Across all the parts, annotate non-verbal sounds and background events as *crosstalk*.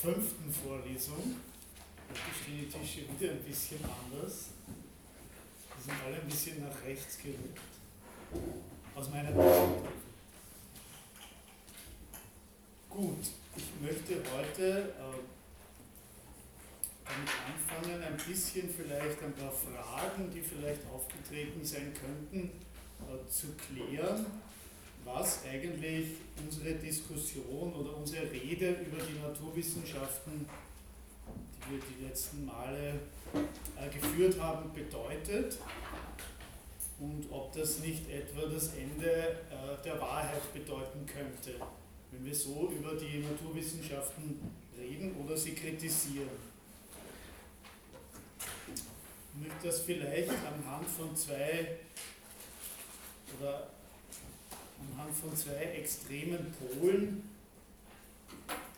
fünften Vorlesung. Heute stehen die Tische wieder ein bisschen anders. Die sind alle ein bisschen nach rechts gerückt. Aus meiner Perspektive. Gut, ich möchte heute äh, damit anfangen, ein bisschen vielleicht ein paar Fragen, die vielleicht aufgetreten sein könnten, äh, zu klären was eigentlich unsere Diskussion oder unsere Rede über die Naturwissenschaften, die wir die letzten Male äh, geführt haben, bedeutet und ob das nicht etwa das Ende äh, der Wahrheit bedeuten könnte, wenn wir so über die Naturwissenschaften reden oder sie kritisieren. Ich möchte das vielleicht anhand von zwei oder anhand von zwei extremen Polen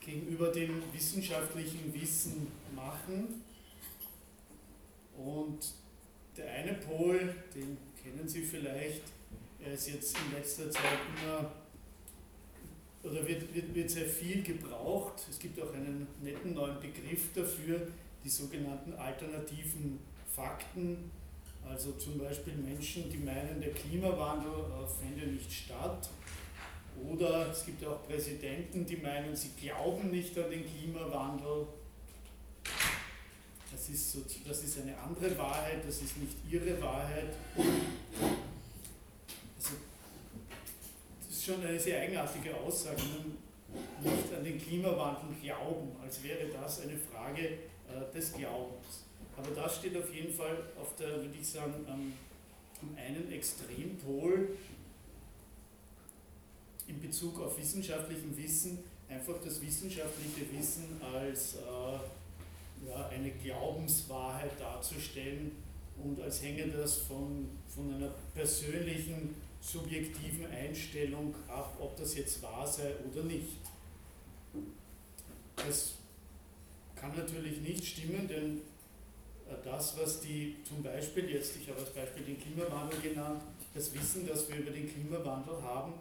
gegenüber dem wissenschaftlichen Wissen machen. Und der eine Pol, den kennen Sie vielleicht, er ist jetzt in letzter Zeit immer oder wird, wird, wird sehr viel gebraucht. Es gibt auch einen netten neuen Begriff dafür, die sogenannten alternativen Fakten. Also zum Beispiel Menschen, die meinen, der Klimawandel äh, fände nicht statt. Oder es gibt auch Präsidenten, die meinen, sie glauben nicht an den Klimawandel. Das ist, so, das ist eine andere Wahrheit, das ist nicht ihre Wahrheit. Also, das ist schon eine sehr eigenartige Aussage, nicht an den Klimawandel glauben, als wäre das eine Frage äh, des Glaubens. Aber das steht auf jeden Fall auf der, würde ich sagen, am, am einen Extrempol in Bezug auf wissenschaftlichem Wissen, einfach das wissenschaftliche Wissen als äh, ja, eine Glaubenswahrheit darzustellen und als hänge das von, von einer persönlichen, subjektiven Einstellung ab, ob das jetzt wahr sei oder nicht. Das kann natürlich nicht stimmen, denn das, was die zum Beispiel, jetzt ich habe als Beispiel den Klimawandel genannt, das Wissen, das wir über den Klimawandel haben,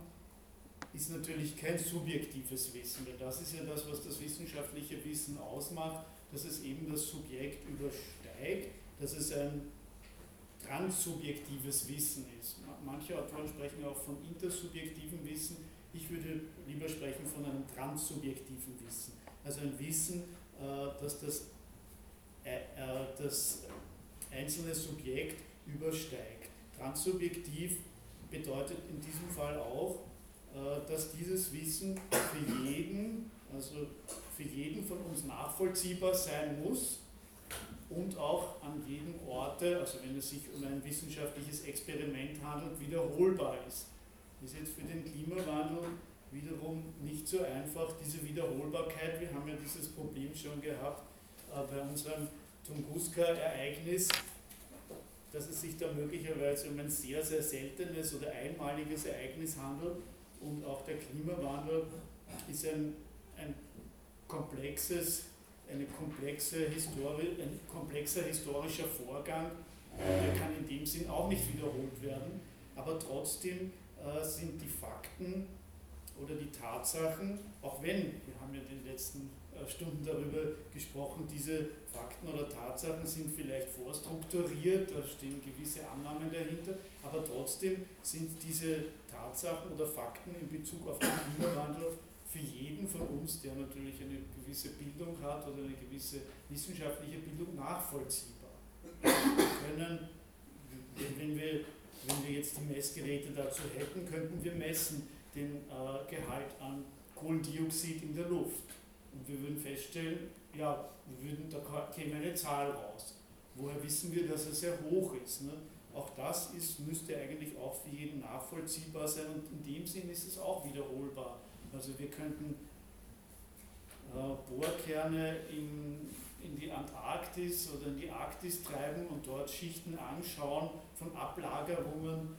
ist natürlich kein subjektives Wissen, weil das ist ja das, was das wissenschaftliche Wissen ausmacht, dass es eben das Subjekt übersteigt, dass es ein transsubjektives Wissen ist. Manche Autoren sprechen auch von intersubjektivem Wissen, ich würde lieber sprechen von einem transsubjektiven Wissen. Also ein Wissen, äh, das äh, äh, das einzelne Subjekt übersteigt. Transsubjektiv bedeutet in diesem Fall auch, äh, dass dieses Wissen für jeden, also für jeden von uns nachvollziehbar sein muss und auch an jedem Orte, also wenn es sich um ein wissenschaftliches Experiment handelt, wiederholbar ist. Das ist jetzt für den Klimawandel wiederum nicht so einfach, diese Wiederholbarkeit. Wir haben ja dieses Problem schon gehabt äh, bei unserem Tunguska-Ereignis, dass es sich da möglicherweise um ein sehr, sehr seltenes oder einmaliges Ereignis handelt und auch der Klimawandel ist ein, ein komplexes, eine komplexe Historie, ein komplexer historischer Vorgang, der kann in dem Sinn auch nicht wiederholt werden, aber trotzdem äh, sind die Fakten oder die Tatsachen, auch wenn, wir haben ja den letzten äh, Stunden darüber gesprochen, diese Fakten oder Tatsachen sind vielleicht vorstrukturiert, da stehen gewisse Annahmen dahinter, aber trotzdem sind diese Tatsachen oder Fakten in Bezug auf den Klimawandel für jeden von uns, der natürlich eine gewisse Bildung hat oder eine gewisse wissenschaftliche Bildung, nachvollziehbar. Wir können, wenn wir, wenn wir jetzt die Messgeräte dazu hätten, könnten wir messen den äh, Gehalt an Kohlendioxid in der Luft. Und wir würden feststellen, ja, wir würden, da käme eine Zahl raus. Woher wissen wir, dass er sehr hoch ist? Ne? Auch das ist, müsste eigentlich auch für jeden nachvollziehbar sein und in dem Sinn ist es auch wiederholbar. Also wir könnten äh, Bohrkerne in, in die Antarktis oder in die Arktis treiben und dort Schichten anschauen von Ablagerungen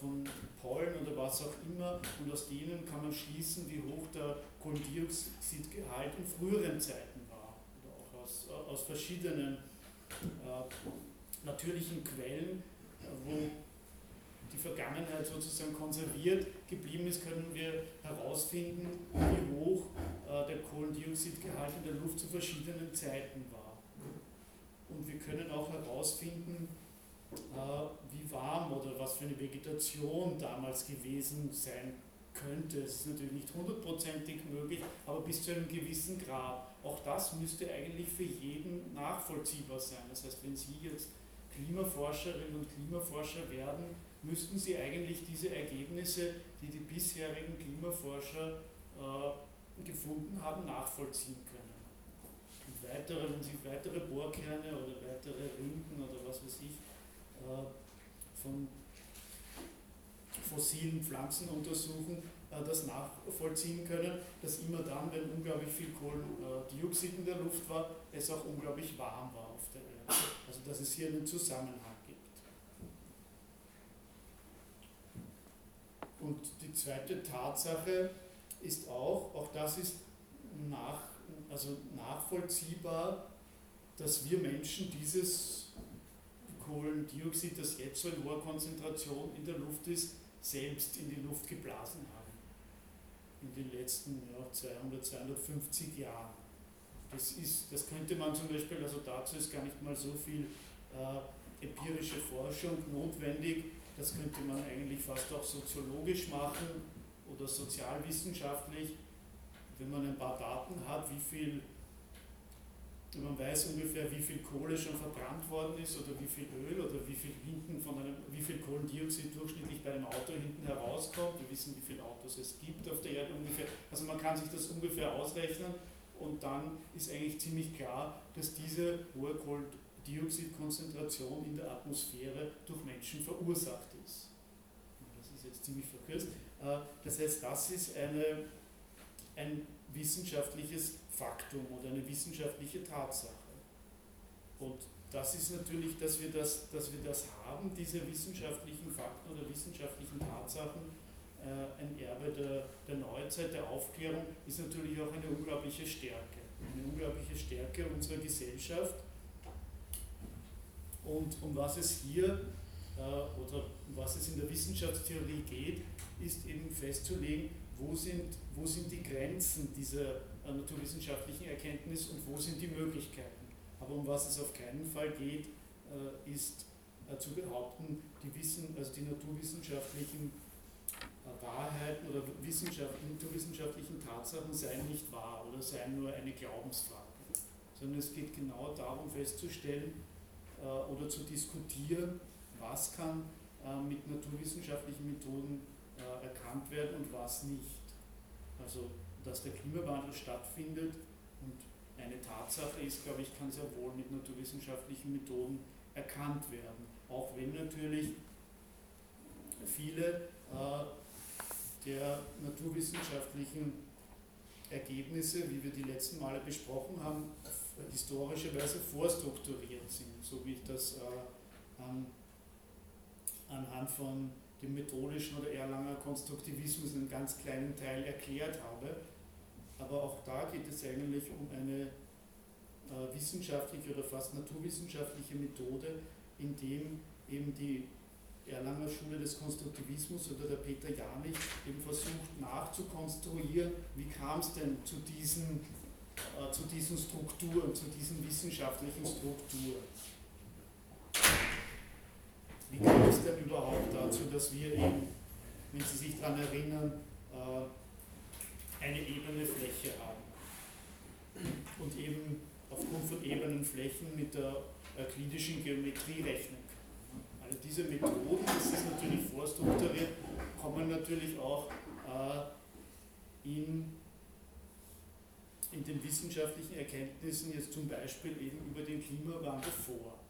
von Pollen oder was auch immer und aus denen kann man schließen, wie hoch der Kohlendioxidgehalt in früheren Zeiten war oder auch aus, äh, aus verschiedenen äh, natürlichen Quellen, wo die Vergangenheit sozusagen konserviert geblieben ist, können wir herausfinden, wie hoch äh, der Kohlendioxidgehalt in der Luft zu verschiedenen Zeiten war. Und wir können auch herausfinden, äh, warm oder was für eine Vegetation damals gewesen sein könnte. Es ist natürlich nicht hundertprozentig möglich, aber bis zu einem gewissen Grad. Auch das müsste eigentlich für jeden nachvollziehbar sein. Das heißt, wenn Sie jetzt Klimaforscherinnen und Klimaforscher werden, müssten Sie eigentlich diese Ergebnisse, die die bisherigen Klimaforscher äh, gefunden haben, nachvollziehen können. Und weitere, wenn Sie weitere Bohrkerne oder weitere Rinden oder was weiß ich äh, von fossilen Pflanzen untersuchen, äh, das nachvollziehen können, dass immer dann, wenn unglaublich viel Kohlendioxid in der Luft war, es auch unglaublich warm war auf der Erde. Also dass es hier einen Zusammenhang gibt. Und die zweite Tatsache ist auch, auch das ist nach, also nachvollziehbar, dass wir Menschen dieses Kohlendioxid, das jetzt so in hoher Konzentration in der Luft ist, selbst in die Luft geblasen haben. In den letzten ja, 200, 250 Jahren. Das, ist, das könnte man zum Beispiel, also dazu ist gar nicht mal so viel äh, empirische Forschung notwendig, das könnte man eigentlich fast auch soziologisch machen oder sozialwissenschaftlich, wenn man ein paar Daten hat, wie viel man weiß ungefähr, wie viel Kohle schon verbrannt worden ist oder wie viel Öl oder wie viel hinten von einem, wie viel Kohlendioxid durchschnittlich bei einem Auto hinten herauskommt. Wir wissen, wie viele Autos es gibt auf der Erde ungefähr. Also man kann sich das ungefähr ausrechnen und dann ist eigentlich ziemlich klar, dass diese hohe Kohlendioxidkonzentration in der Atmosphäre durch Menschen verursacht ist. Das ist jetzt ziemlich verkürzt. Äh, das heißt, das ist eine, ein wissenschaftliches Faktum oder eine wissenschaftliche Tatsache. Und das ist natürlich, dass wir das, dass wir das haben, diese wissenschaftlichen Fakten oder wissenschaftlichen Tatsachen, äh, ein Erbe der, der Neuzeit, der Aufklärung, ist natürlich auch eine unglaubliche Stärke. Eine unglaubliche Stärke unserer Gesellschaft. Und um was es hier äh, oder um was es in der Wissenschaftstheorie geht, ist eben festzulegen, wo sind, wo sind die Grenzen dieser naturwissenschaftlichen Erkenntnis und wo sind die Möglichkeiten. Aber um was es auf keinen Fall geht, äh, ist äh, zu behaupten, die, Wissen, also die naturwissenschaftlichen äh, Wahrheiten oder naturwissenschaftlichen Tatsachen seien nicht wahr oder seien nur eine Glaubensfrage. Sondern es geht genau darum festzustellen oder zu diskutieren, was kann mit naturwissenschaftlichen Methoden erkannt werden und was nicht. Also dass der Klimawandel stattfindet und eine Tatsache ist, glaube ich, kann sehr wohl mit naturwissenschaftlichen Methoden erkannt werden. Auch wenn natürlich viele äh, der naturwissenschaftlichen Ergebnisse, wie wir die letzten Male besprochen haben, historischerweise vorstrukturiert sind, so wie ich das äh, an, anhand von dem methodischen oder Erlanger Konstruktivismus in einem ganz kleinen Teil erklärt habe. Aber auch da geht es eigentlich um eine äh, wissenschaftliche oder fast naturwissenschaftliche Methode, in dem eben die Erlanger Schule des Konstruktivismus oder der Peter Janich eben versucht nachzukonstruieren, wie kam es denn zu diesen, äh, zu diesen Strukturen, zu diesen wissenschaftlichen Strukturen. Wie kam es denn überhaupt dazu, dass wir eben, wenn Sie sich daran erinnern, äh, eine ebene Fläche haben und eben aufgrund von ebenen Flächen mit der euklidischen Geometrie rechnen können. Also diese Methoden, das ist natürlich vorstrukturiert, kommen natürlich auch äh, in, in den wissenschaftlichen Erkenntnissen jetzt zum Beispiel eben über den Klimawandel vor.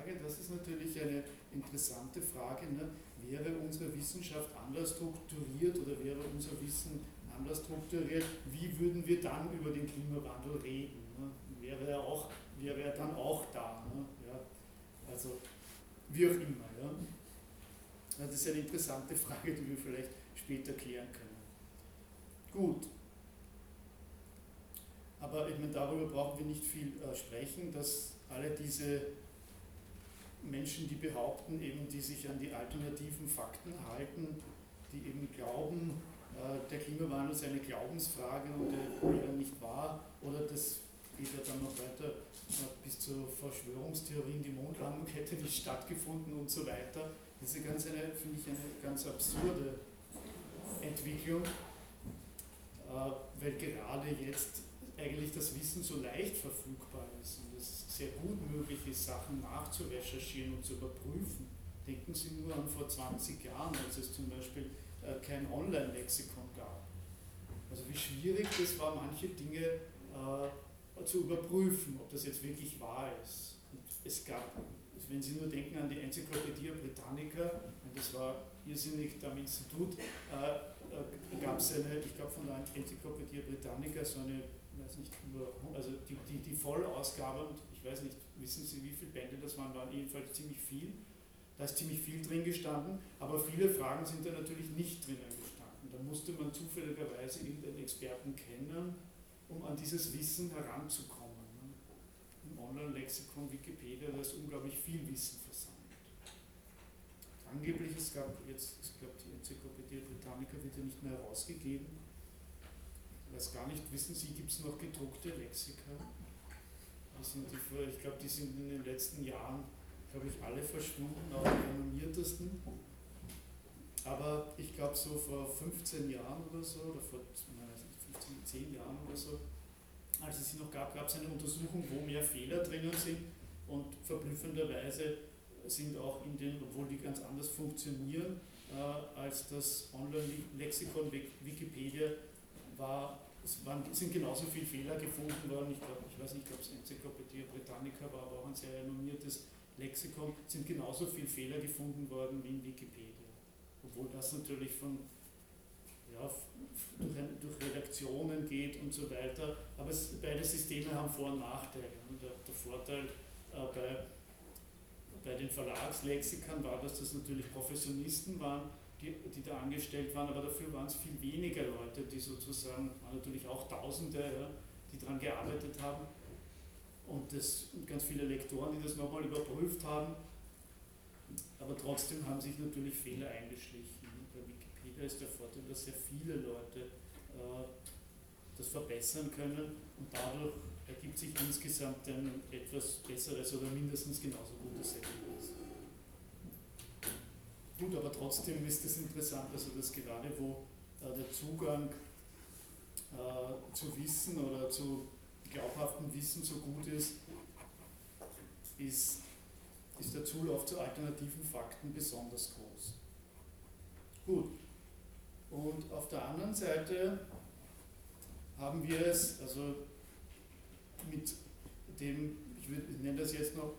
Frage, das ist natürlich eine interessante Frage. Ne? wäre unsere Wissenschaft anders strukturiert oder wäre unser Wissen anders strukturiert, wie würden wir dann über den Klimawandel reden? Ne? Wäre, er auch, wäre er dann auch da? Ne? Ja, also wie auch immer. Ja? Das ist eine interessante Frage, die wir vielleicht später klären können. Gut. Aber ich meine, darüber brauchen wir nicht viel äh, sprechen, dass alle diese Menschen, die behaupten, eben die sich an die alternativen Fakten halten, die eben glauben, äh, der Klimawandel ist eine Glaubensfrage und der wäre nicht wahr. Oder das geht ja dann noch weiter äh, bis zu Verschwörungstheorien, die Mondlandung hätte nicht *laughs* stattgefunden und so weiter. Das ist ganz eine, finde ich, eine ganz absurde Entwicklung, äh, weil gerade jetzt eigentlich das Wissen so leicht verfügbar ist und es sehr gut möglich ist, Sachen nachzurecherchieren und zu überprüfen. Denken Sie nur an vor 20 Jahren, als es zum Beispiel äh, kein Online-Lexikon gab. Also wie schwierig das war, manche Dinge äh, zu überprüfen, ob das jetzt wirklich wahr ist. Und es gab, wenn Sie nur denken an die Enzyklopädie Britannica, das war irrsinnig am Institut, äh, äh, gab es eine, ich glaube von der Enzyklopädie Britannica, so eine, weiß nicht, also die, die, die Vollausgabe, und ich weiß nicht, wissen Sie, wie viele Bände das waren, waren jedenfalls ziemlich viel da ist ziemlich viel drin gestanden, aber viele Fragen sind da natürlich nicht drinnen gestanden. Da musste man zufälligerweise irgendeinen Experten kennen, um an dieses Wissen heranzukommen. Im Online-Lexikon Wikipedia, da ist unglaublich viel Wissen versammelt. Angeblich, es gab jetzt, ich glaube, die Enzyklopädie Britannica wird ja nicht mehr herausgegeben. Weiß gar nicht, wissen Sie, gibt es noch gedruckte Lexika? Die, ich glaube, die sind in den letzten Jahren glaube ich, alle verschwunden, auch die renommiertesten. Aber ich glaube, so vor 15 Jahren oder so, oder vor 15, 10 Jahren oder so, als es sie noch gab, gab es eine Untersuchung, wo mehr Fehler drinnen sind und verblüffenderweise sind auch in den, obwohl die ganz anders funktionieren, äh, als das Online-Lexikon Wikipedia war, es waren, sind genauso viele Fehler gefunden worden. Ich, glaub, ich weiß nicht, ob es Enzyklopädie Britannica war, aber auch ein sehr renommiertes Lexikon sind genauso viele Fehler gefunden worden wie in Wikipedia. Obwohl das natürlich von, ja, durch, durch, Redaktionen geht und so weiter. Aber es, beide Systeme haben Vor- und Nachteile. Der, der Vorteil äh, bei, bei den Verlagslexikern war, dass das natürlich Professionisten waren, die, da angestellt waren, aber dafür waren es viel weniger Leute, die sozusagen, waren natürlich auch Tausende, ja, die daran gearbeitet haben und, das, und ganz viele Lektoren, die das nochmal überprüft haben. Aber trotzdem haben sich natürlich Fehler eingeschlichen. Bei Wikipedia ist der Vorteil, dass sehr viele Leute äh, das verbessern können und dadurch ergibt sich insgesamt ein etwas besseres oder mindestens genauso gutes Ergebnis. Gut, aber trotzdem ist es interessant, also dass gerade wo äh, der Zugang äh, zu Wissen oder zu glaubhaften Wissen so gut ist, ist, ist der Zulauf zu alternativen Fakten besonders groß. Gut. Und auf der anderen Seite haben wir es, also mit dem, ich, würd, ich nenne das jetzt noch,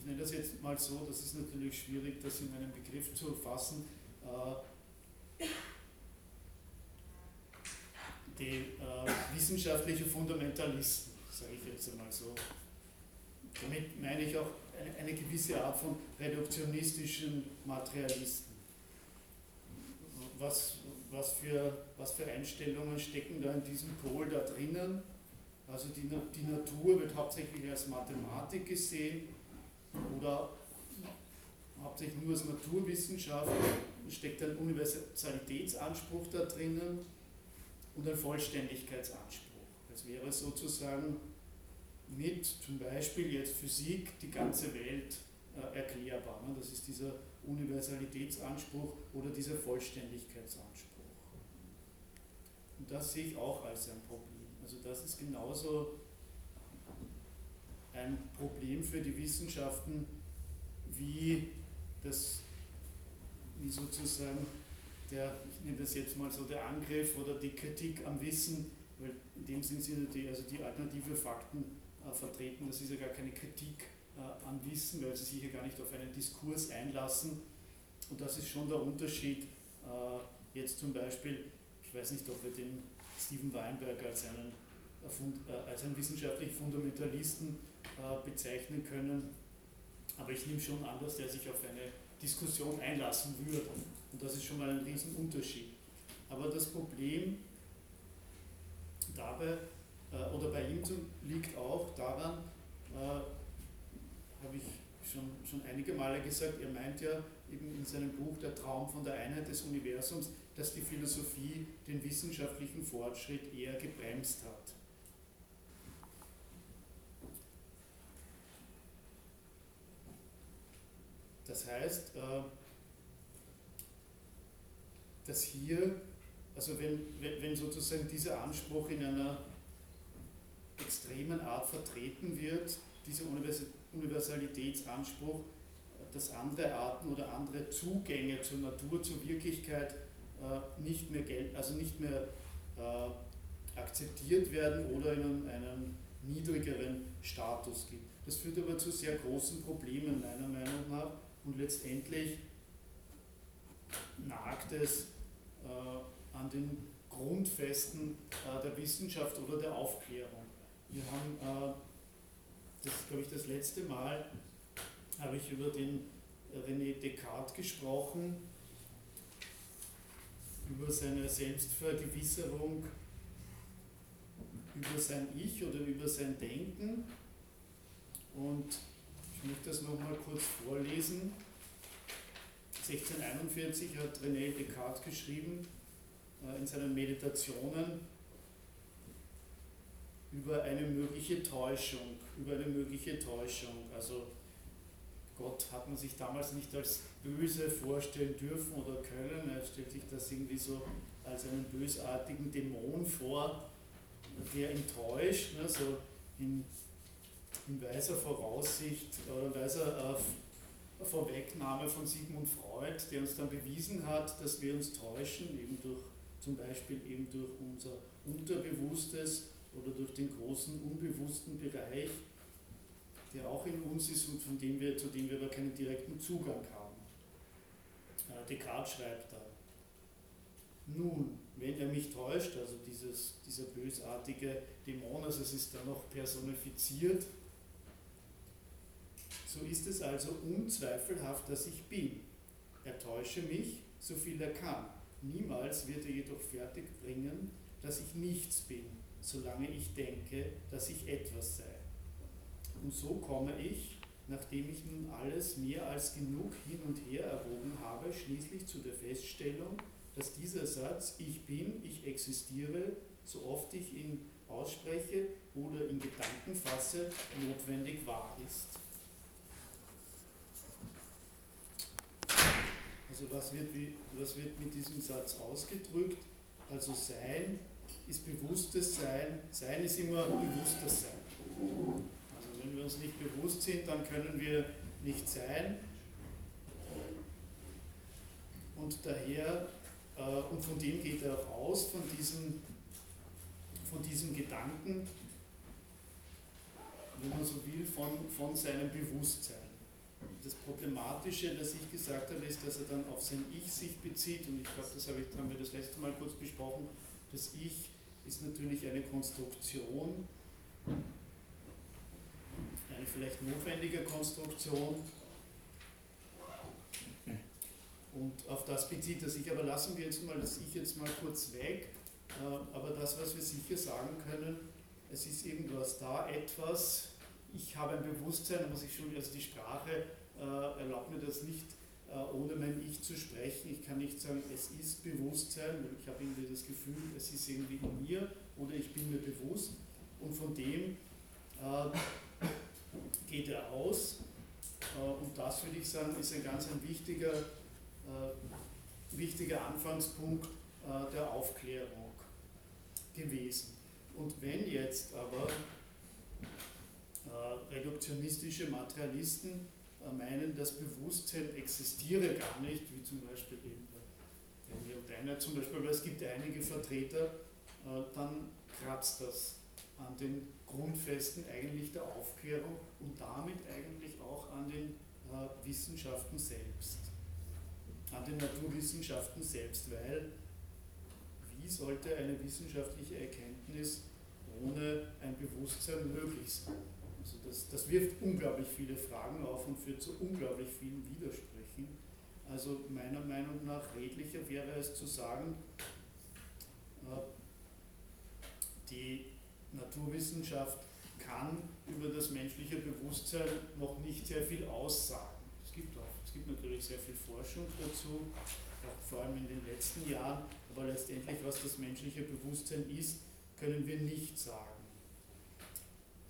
ich nenne das jetzt mal so, das ist natürlich schwierig, das in einem Begriff zu fassen, äh, die äh, wissenschaftliche Fundamentalisten, sage ich jetzt einmal so. Damit meine ich auch eine, eine gewisse Art von reduktionistischen Materialisten. Was, was, für, was für Einstellungen stecken da in diesem Pol da drinnen? Also die, die Natur wird hauptsächlich als Mathematik gesehen oder hauptsächlich nur als Naturwissenschaft, steckt ein Universalitätsanspruch da drinnen und ein Vollständigkeitsanspruch. Das wäre sozusagen mit zum Beispiel jetzt Physik die ganze Welt äh, erklärbar. Ne? Das ist dieser Universalitätsanspruch oder dieser Vollständigkeitsanspruch. Und das sehe ich auch als ein Problem. Also das ist genauso ein Problem für die Wissenschaften wie das, wie sozusagen der, ich nenne das jetzt mal so, der Angriff oder die Kritik am Wissen, weil in dem Sinn sind die, also die alternative Fakten äh, vertreten, das ist ja gar keine Kritik äh, an Wissen, weil sie sich ja gar nicht auf einen Diskurs einlassen. Und das ist schon der Unterschied. Äh, jetzt zum Beispiel, ich weiß nicht, ob wir den Steven Weinberg als einen, als einen wissenschaftlichen Fundamentalisten äh, bezeichnen können, aber ich nehme schon an, dass der sich auf eine Diskussion einlassen würde. Und das ist schon mal ein Riesenunterschied. Aber das Problem dabei, äh, oder bei ihm liegt auch daran, äh, habe ich schon, schon einige Male gesagt, er meint ja eben in seinem Buch Der Traum von der Einheit des Universums, dass die Philosophie den wissenschaftlichen Fortschritt eher gebremst hat. Das heißt, äh, dass hier, also wenn, wenn sozusagen dieser Anspruch in einer extremen Art vertreten wird, dieser Universalitätsanspruch, dass andere Arten oder andere Zugänge zur Natur, zur Wirklichkeit äh, nicht mehr, Geld, also nicht mehr äh, akzeptiert werden oder in einen niedrigeren Status gibt. Das führt aber zu sehr großen Problemen meiner Meinung nach und letztendlich nagt es äh, an den Grundfesten äh, der Wissenschaft oder der Aufklärung. Wir haben, äh, das glaube ich das letzte Mal, habe ich über den René Descartes gesprochen, über seine Selbstvergewisserung, über sein Ich oder über sein Denken. Und ich möchte das nochmal kurz vorlesen. 1641 hat René Descartes geschrieben äh, in seinen Meditationen über eine mögliche Täuschung, über eine mögliche Täuschung. Also Gott hat man sich damals nicht als böse vorstellen dürfen oder können. Er stellt sich das irgendwie so als einen bösartigen Dämon vor, der ihn täuscht, ne, so in in weiser Voraussicht oder weiser äh, Vorwegnahme von Sigmund Freud, der uns dann bewiesen hat, dass wir uns täuschen, eben durch zum Beispiel eben durch unser Unterbewusstes oder durch den großen unbewussten Bereich, der auch in uns ist und von dem wir, zu dem wir aber keinen direkten Zugang haben. Äh, Descartes schreibt da, nun, wenn er mich täuscht, also dieses, dieser bösartige Dämon, also es ist da noch personifiziert, so ist es also unzweifelhaft, dass ich bin. Er täusche mich, so viel er kann. Niemals wird er jedoch fertigbringen, dass ich nichts bin, solange ich denke, dass ich etwas sei. Und so komme ich, nachdem ich nun alles mehr als genug hin und her erwogen habe, schließlich zu der Feststellung, dass dieser Satz Ich bin, ich existiere, so oft ich ihn ausspreche oder in Gedanken fasse, notwendig wahr ist. Also was wird, was wird mit diesem Satz ausgedrückt? Also Sein ist bewusstes Sein, Sein ist immer bewusstes Sein. Also wenn wir uns nicht bewusst sind, dann können wir nicht sein. Und daher, und von dem geht er auch aus, von diesem, von diesem Gedanken, wenn man so will, von, von seinem Bewusstsein das Problematische, das ich gesagt habe, ist, dass er dann auf sein Ich sich bezieht. Und ich glaube, das haben wir das letzte Mal kurz besprochen. Das Ich ist natürlich eine Konstruktion, eine vielleicht notwendige Konstruktion. Und auf das bezieht er sich. Aber lassen wir jetzt mal das Ich jetzt mal kurz weg. Äh, aber das, was wir sicher sagen können, es ist irgendwas da, etwas. Ich habe ein Bewusstsein, muss ich schon, also die Sprache äh, erlaubt mir das nicht, äh, ohne mein Ich zu sprechen. Ich kann nicht sagen, es ist Bewusstsein, weil ich habe irgendwie das Gefühl, es ist irgendwie in mir oder ich bin mir bewusst. Und von dem geht er aus. und das würde ich sagen, ist ein ganz ein wichtiger, wichtiger Anfangspunkt der Aufklärung gewesen. Und wenn jetzt aber reduktionistische Materialisten äh, meinen, das Bewusstsein existiere gar nicht, wie zum Beispiel eben der Deiner zum Beispiel, aber es gibt einige Vertreter, äh, dann kratzt das an den Grundfesten eigentlich der Aufklärung und damit eigentlich auch an den äh, Wissenschaften selbst, an den Naturwissenschaften selbst, weil wie sollte eine wissenschaftliche Erkenntnis ohne ein Bewusstsein möglich sein? Also das, das wirft unglaublich viele Fragen auf und führt zu unglaublich vielen Widersprüchen. Also meiner Meinung nach redlicher wäre es zu sagen, äh, die Naturwissenschaft kann über das menschliche Bewusstsein noch nicht sehr viel aussagen. Es gibt, natürlich sehr viel Forschung dazu, vor allem in den letzten Jahren, aber letztendlich, was das menschliche Bewusstsein ist, können wir nicht sagen.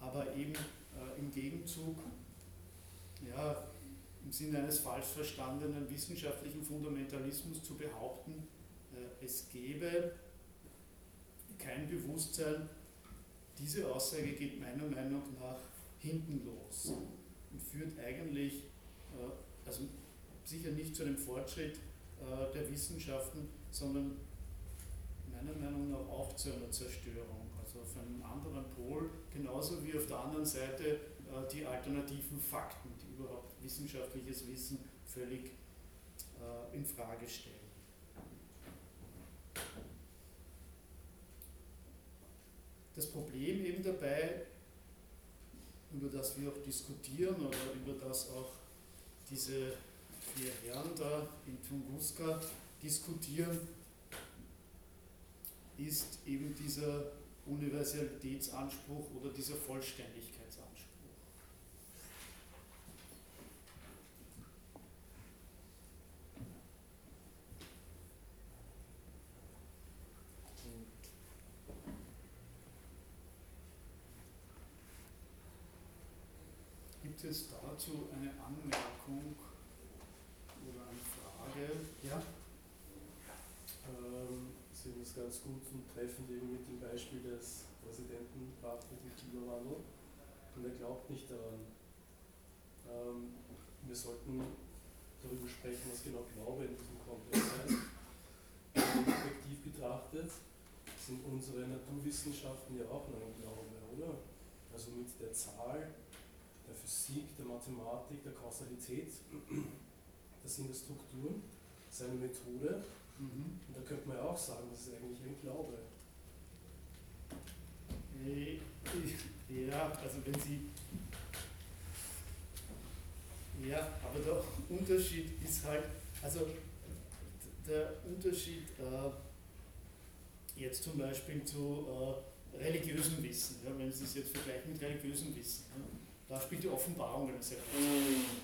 Aber eben äh, im Gegenzug, ja, im Sinne eines falsch verstandenen wissenschaftlichen Fundamentalismus zu behaupten, äh, es gäbe kein Bewusstsein, diese Aussage geht meiner Meinung nach hinten los und führt eigentlich, äh, also sicher nicht zu einem Fortschritt äh, der Wissenschaften, sondern meiner Meinung nach auch zu einer Zerstörung. Also auf einem anderen Pol, genauso wie auf der anderen Seite äh, die alternativen Fakten, die überhaupt wissenschaftliches Wissen völlig in Frage stellen. Das Problem eben dabei, über das wir auch diskutieren oder über das auch diese vier Herren da in Tunguska diskutieren, ist eben dieser Universalitätsanspruch oder dieser Vollständigkeit. Gibt es dazu eine Anmerkung oder eine Frage? Ja. Ähm, Sie haben es ganz gut und treffend eben mit dem Beispiel des Präsidenten gebracht mit dem Klimawandel. Und er glaubt nicht daran. Ähm, wir sollten darüber sprechen, was genau Glaube in diesem Kontext heißt. Objektiv betrachtet sind unsere Naturwissenschaften ja auch noch ein Glaube, oder? Also mit der Zahl der Physik, der Mathematik, der Kausalität. Das sind die Strukturen, seine Methode. Mhm. Und da könnte man ja auch sagen, das ist eigentlich ein Glaube. Ja, also wenn Sie. Ja, aber der Unterschied ist halt, also der Unterschied äh, jetzt zum Beispiel zu äh, religiösem Wissen, ja, wenn Sie es jetzt vergleichen mit religiösem Wissen. Ja, da spielt die Offenbarung eine sehr große Rolle.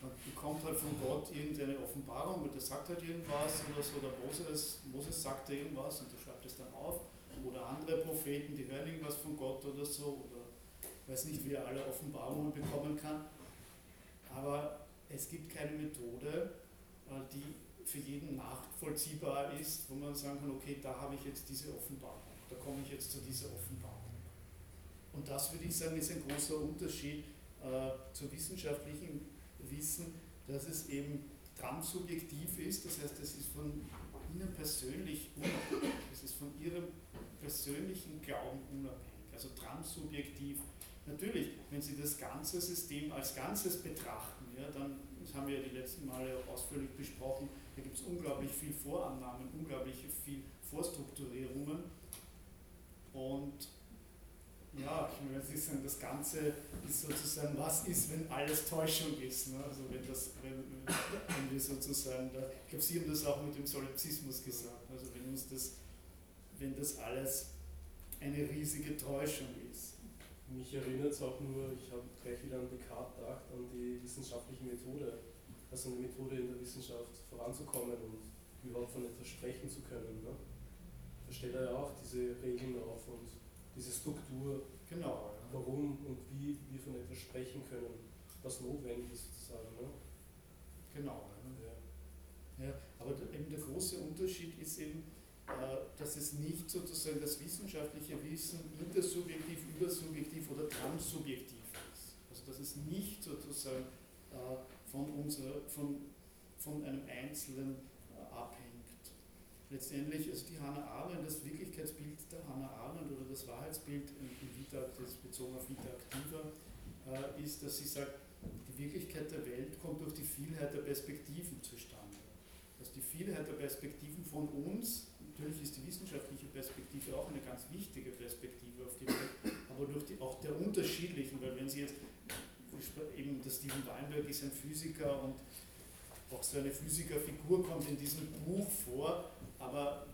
Man bekommt halt von Gott irgendeine Offenbarung und der sagt halt irgendwas oder so, oder Moses, Moses sagt irgendwas und der schreibt es dann auf. Oder andere Propheten, die hören irgendwas von Gott oder so, oder ich weiß nicht, wie er alle Offenbarungen bekommen kann. Aber es gibt keine Methode, äh, die für jeden nachvollziehbar ist, wo man sagen kann, okay, da habe ich jetzt diese Offenbarung, da komme ich jetzt zu dieser Offenbarung. Und das würde ich sagen, ist ein großer Unterschied äh, zu wissenschaftlichem Wissen, dass es eben transsubjektiv ist, das heißt, es ist von Ihnen persönlich unabhängig, es ist von Ihrem persönlichen Glauben unabhängig, also transsubjektiv. Natürlich, wenn Sie das ganze System als Ganzes betrachten, ja, dann, das haben wir ja die letzten Male auch ausführlich besprochen, da gibt es unglaublich viel Vorannahmen, unglaublich viel Vorstrukturierungen. Und ja, ich meine, Sie sagen, das Ganze ist sozusagen, was ist, wenn alles Täuschung ist? Ne? Also wenn, das, wenn, wenn wir sozusagen, da, ich glaube, Sie haben das auch mit dem Solipsismus gesagt, also wenn uns das, wenn das alles eine riesige Täuschung ist. Mich erinnert es auch nur, ich habe gleich wieder an Descartes gedacht, an die wissenschaftliche Methode, also eine Methode in der Wissenschaft voranzukommen und überhaupt von etwas sprechen zu können. Ne? Da stellt er ja auch diese Regeln auf und diese Struktur, genau, ja. warum und wie wir von etwas sprechen können, was notwendig ist sozusagen. Ne? Genau. Ja. ja. aber eben der große Unterschied ist eben, äh, dass es nicht sozusagen das wissenschaftliche Wissen intersubjektiv, übersubjektiv oder transsubjektiv ist. Also dass es nicht sozusagen äh, von, unserer, von, von einem Einzelnen äh, abhängt letztendlich, also die Hannah Arendt, das Wirklichkeitsbild der Hannah Arendt oder das Wahrheitsbild in Vita, das bezogen auf Vita Activa, äh, ist, dass sie sagt, die Wirklichkeit der Welt kommt durch die Vielheit der Perspektiven zustande. Also die Vielheit der Perspektiven von uns, natürlich ist die wissenschaftliche Perspektive auch eine ganz wichtige Perspektive auf die Welt, aber durch die, auch der unterschiedlichen, weil wenn Sie jetzt, eben der Steven Weinberg ist ein Physiker und auch so eine Physikerfigur kommt in diesem Buch vor, aber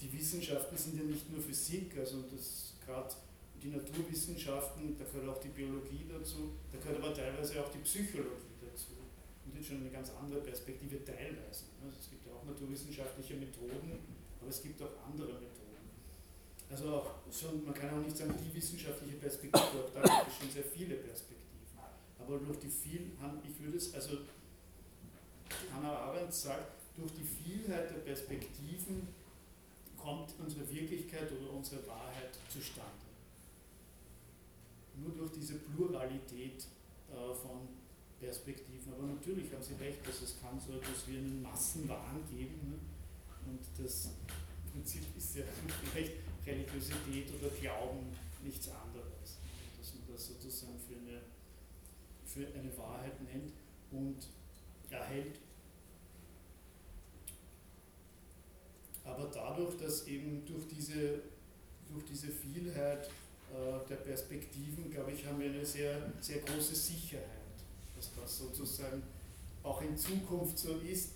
die Wissenschaften sind ja nicht nur Physik, also das gerade die Naturwissenschaften, da gehört auch die Biologie dazu, da gehört aber teilweise auch die Psychologie dazu. Und jetzt schon eine ganz andere Perspektive teilweise. Also es gibt ja auch naturwissenschaftliche Methoden, aber es gibt auch andere Methoden. Also auch schon, man kann auch nicht sagen, die wissenschaftliche Perspektive, auch da gibt es schon sehr viele Perspektiven. Aber durch die viel, ich würde es, also Hannah Arendt sagt, durch die Vielheit der Perspektiven kommt unsere Wirklichkeit oder unsere Wahrheit zustande. Nur durch diese Pluralität äh, von Perspektiven. Aber natürlich haben Sie recht, dass es kann so etwas wie einen Massenwahn geben. Ne? Und das Prinzip ist ja vielleicht Religiosität oder Glauben nichts anderes. Dass man das sozusagen für eine, für eine Wahrheit nennt und erhält. Aber dadurch, dass eben durch diese, durch diese Vielheit äh, der Perspektiven, glaube ich, haben wir eine sehr, sehr große Sicherheit, dass das sozusagen auch in Zukunft so ist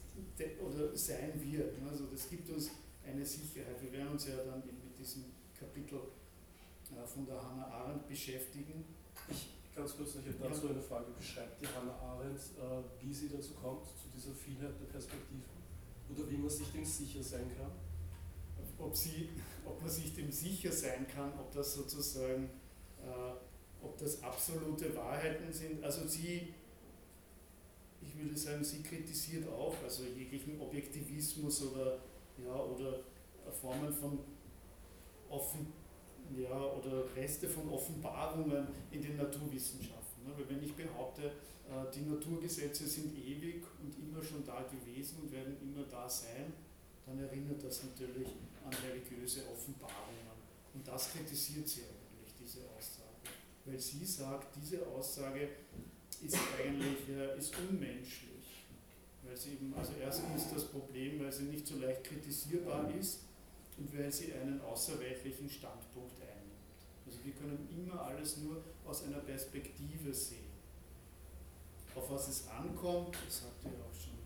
oder sein wird. Also das gibt uns eine Sicherheit. Wir werden uns ja dann mit diesem Kapitel äh, von der Hannah Arendt beschäftigen. Ich ganz kurz noch, ich habe dazu eine Frage. Beschreibt die Hannah Arendt, äh, wie sie dazu kommt, zu dieser Vielheit der Perspektiven? Oder wie man sich dem sicher sein kann? Ob, sie, ob man sich dem sicher sein kann, ob das sozusagen, äh, ob das absolute Wahrheiten sind. Also sie, ich würde sagen, sie kritisiert auch, also jeglichen Objektivismus oder, ja, oder Formen von offen, ja, oder Reste von Offenbarungen in den Naturwissenschaften. Ne? Weil wenn ich behaupte, äh, die Naturgesetze sind ewig und immer schon da gewesen und werden immer da sein, dann erinnert das natürlich an religiöse Offenbarungen. Und das kritisiert sie eigentlich, diese Aussage. Weil sie sagt, diese Aussage ist eigentlich ist unmenschlich. Weil sie eben, also erstens das Problem, weil sie nicht so leicht kritisierbar ist und weil sie einen außerweltlichen Standpunkt einnimmt. Also wir können immer alles nur aus einer Perspektive sehen. Auf was es ankommt, das sagte ja auch schon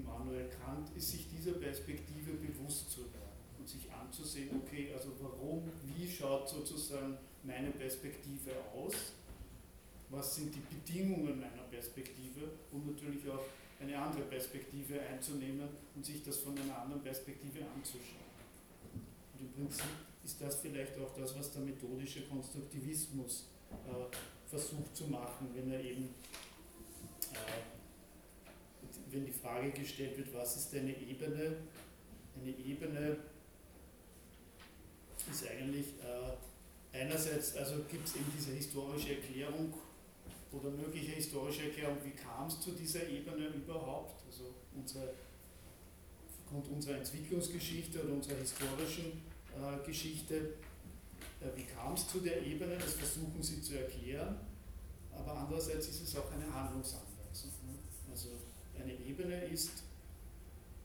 Immanuel Kant, ist sich dieser Perspektive bewusst zu werden und sich anzusehen, okay, also warum, wie schaut sozusagen meine Perspektive aus, was sind die Bedingungen meiner Perspektive, um natürlich auch eine andere Perspektive einzunehmen und sich das von einer anderen Perspektive anzuschauen. Und im Prinzip ist das vielleicht auch das, was der methodische Konstruktivismus äh, versucht zu machen, wenn er eben, äh, wenn die Frage gestellt wird, was ist eine Ebene, eine Ebene ist eigentlich äh, einerseits, also gibt es eben diese historische Erklärung oder mögliche historische Erklärung, wie kam es zu dieser Ebene überhaupt? Also unsere, aufgrund unserer Entwicklungsgeschichte oder unserer historischen äh, Geschichte, äh, wie kam es zu der Ebene? Das versuchen sie zu erklären, aber andererseits ist es auch eine Handlungsanweisung. Eine Ebene ist,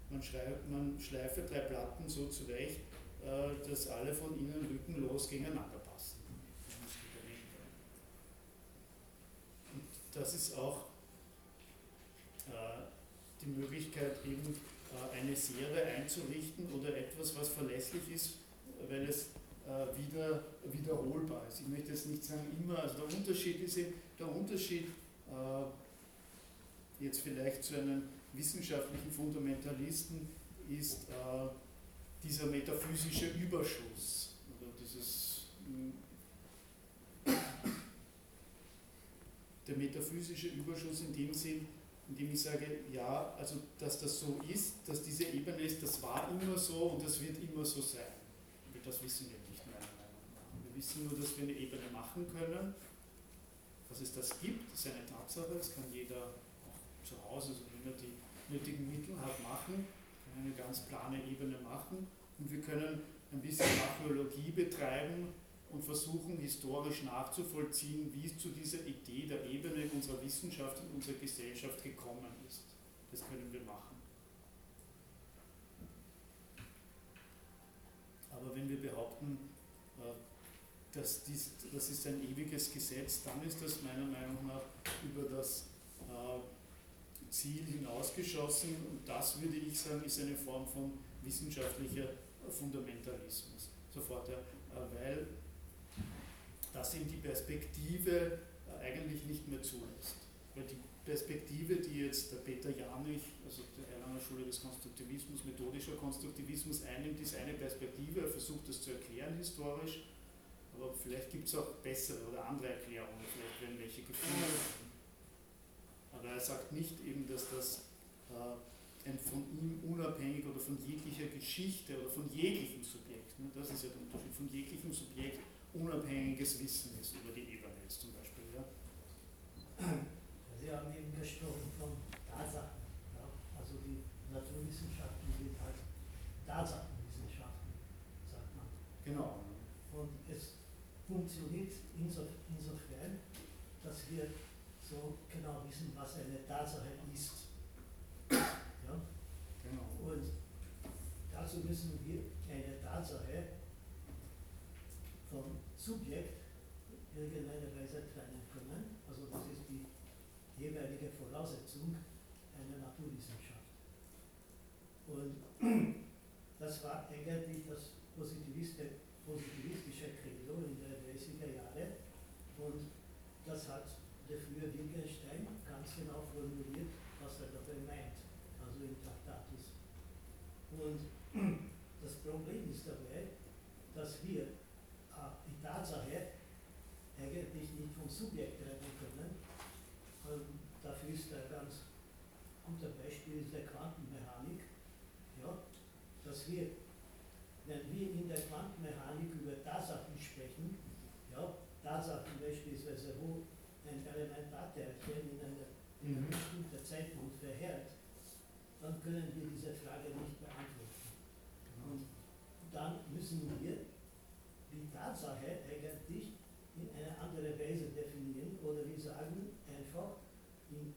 man, schreibt, man schleife drei Platten so zurecht, äh, dass alle von ihnen rückenlos gegeneinander passen. Und das ist auch äh, die Möglichkeit, eben äh, eine Serie einzurichten oder etwas, was verlässlich ist, weil es wieder wiederholbar ist. Ich möchte jetzt nicht sagen immer, also der Unterschied ist der Unterschied jetzt vielleicht zu einem wissenschaftlichen Fundamentalisten ist, dieser metaphysische Überschuss oder dieses hm, der metaphysische Überschuss in dem Sinn, in dem ich sage, ja, also dass das so ist, dass diese Ebene ist, das war immer so und das wird immer so sein. Das wissen wir nicht, nach. Wir wissen nur, dass wir eine Ebene machen können. Dass es das gibt, ist eine Tatsache, das kann jeder zu Hause, so wenn er die nötigen Mittel hat, machen eine ganz plane Ebene machen und wir können ein bisschen Archäologie betreiben und versuchen historisch nachzuvollziehen, wie es zu dieser Idee der Ebene unserer Wissenschaft und unserer Gesellschaft gekommen ist. Das können wir machen. Aber wenn wir behaupten, äh, dass dies, das ist ein ewiges Gesetz, dann ist das meiner Meinung nach über das äh, Ziel hinausgeschossen und das würde ich sagen, ist eine Form von wissenschaftlicher Fundamentalismus. Sofort, ja, weil das ihm die Perspektive äh, eigentlich nicht mehr zulässt. Weil die Perspektive, die jetzt der Peter Janich, also der Erlanger Schule des Konstruktivismus, methodischer Konstruktivismus einnimmt, ist eine Perspektive, er versucht das zu erklären historisch, aber vielleicht gibt es auch bessere oder andere Erklärungen, vielleicht werden welche gefunden. Aber er sagt nicht eben, dass das äh, ein von ihm unabhängig oder von jeglicher Geschichte oder von jeglichem Subjekt, ne, das ist ja der Unterschied, von jeglichem Subjekt unabhängiges Wissen ist über die Eberwelt zum Beispiel. Ja. Sie haben eben gesprochen von Tatsachen. Ja? Also die Naturwissenschaften sind halt Tatsachenwissenschaften, sagt man. Genau. Und es funktioniert insofern, dass wir so genau wissen, was eine Tatsache ist. Ja? Genau. Und dazu müssen wir eine Tatsache vom Subjekt irgendeiner Weise trennen können. Also das ist die jeweilige Voraussetzung einer Naturwissenschaft. Und *clears throat* das war eigentlich das positivistische Credo in der 30er Jahre und das hat dafür Wittgenstein ganz genau formuliert, was er dabei meint, also im Traktatus. Und das Problem ist dabei, dass wir äh, die Tatsache eigentlich nicht vom Subjekt trennen können. Und dafür ist ein ganz guter Beispiel der Quantenmechanik, ja, dass wir, wenn wir in der Quantenmechanik über Tatsachen sprechen, ja, Tatsachen beispielsweise, wo ein Elementarteilchen in einer, in einer mhm. bestimmten Zeitpunkt verhält, dann können wir diese Frage nicht beantworten. Genau. Und dann müssen die Tatsache eigentlich in eine andere Weise definieren oder wir sagen einfach, in,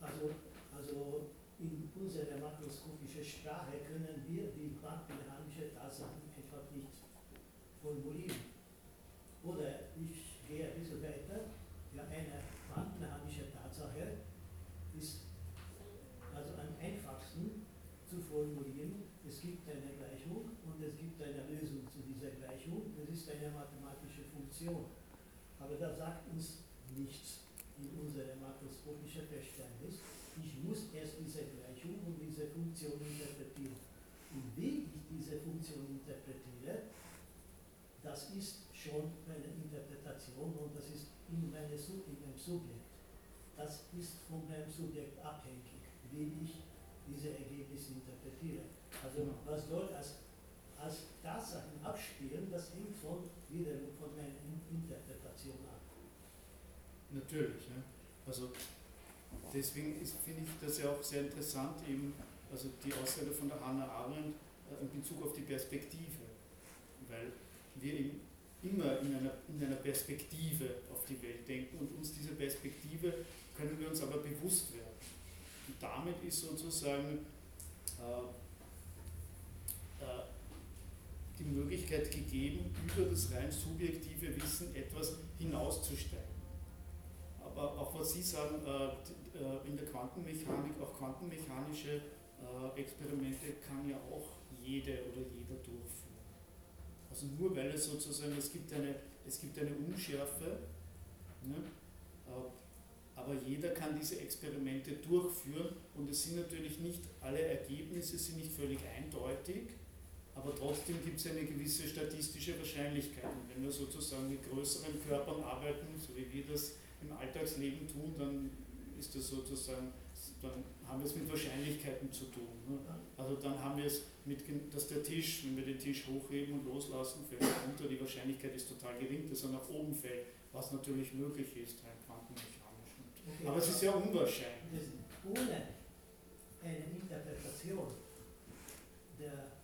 also, also in unserer makroskopischen Sprache können wir die quantenmechanische Tatsachen einfach nicht formulieren. Oder ich gehe ein bisschen weiter, ja, eine quantenmechanische Tatsache ist also am einfachsten zu formulieren, es gibt eine Gleichung und es gibt eine Lösung zu dieser Eine mathematische Funktion. Aber das sagt uns nichts in unserem makroskopischen Verständnis. Ich muss erst diese Gleichung und diese Funktion interpretieren. Und wie ich diese Funktion interpretiere, das ist schon eine Interpretation und das ist in, meine, in meinem Subjekt. Das ist von meinem Subjekt abhängig, wie ich diese Ergebnisse interpretiere. Also was dort als, als Tatsachen abspielen, das hängt von, wiederum von meiner Interpretation ab. Natürlich. Ne? Also deswegen finde ich das ja auch sehr interessant, eben, also die Aussage von der Hannah Arendt äh, in Bezug auf die Perspektive. Weil wir eben immer in einer, in einer Perspektive auf die Welt denken und uns diese Perspektive können wir uns aber bewusst werden. Und damit ist sozusagen äh, äh, die Möglichkeit gegeben, über das rein subjektive Wissen etwas hinauszusteigen. Aber auch was Sie sagen, äh, äh, in der Quantenmechanik, auch quantenmechanische Experimente kann ja auch jede oder jeder durchführen. Also nur weil es sozusagen, es gibt eine, es gibt eine Unschärfe, ne, aber jeder kann diese Experimente durchführen und es sind natürlich nicht alle Ergebnisse sind nicht völlig eindeutig, aber trotzdem gibt es eine gewisse statistische Wahrscheinlichkeit. Und wenn wir sozusagen mit größeren Körpern arbeiten, so wie wir das im Alltagsleben tun, dann ist das sozusagen, dann haben wir es mit Wahrscheinlichkeiten zu tun. Ne? Also dann haben wir es mit, dass der Tisch, wenn wir den Tisch hochheben und loslassen, fällt er runter, die Wahrscheinlichkeit ist total gering, dass er nach oben fällt, was natürlich möglich ist, rein quantenmechanisch. Okay. Aber es ist ja unwahrscheinlich. Ohne eine Interpretation der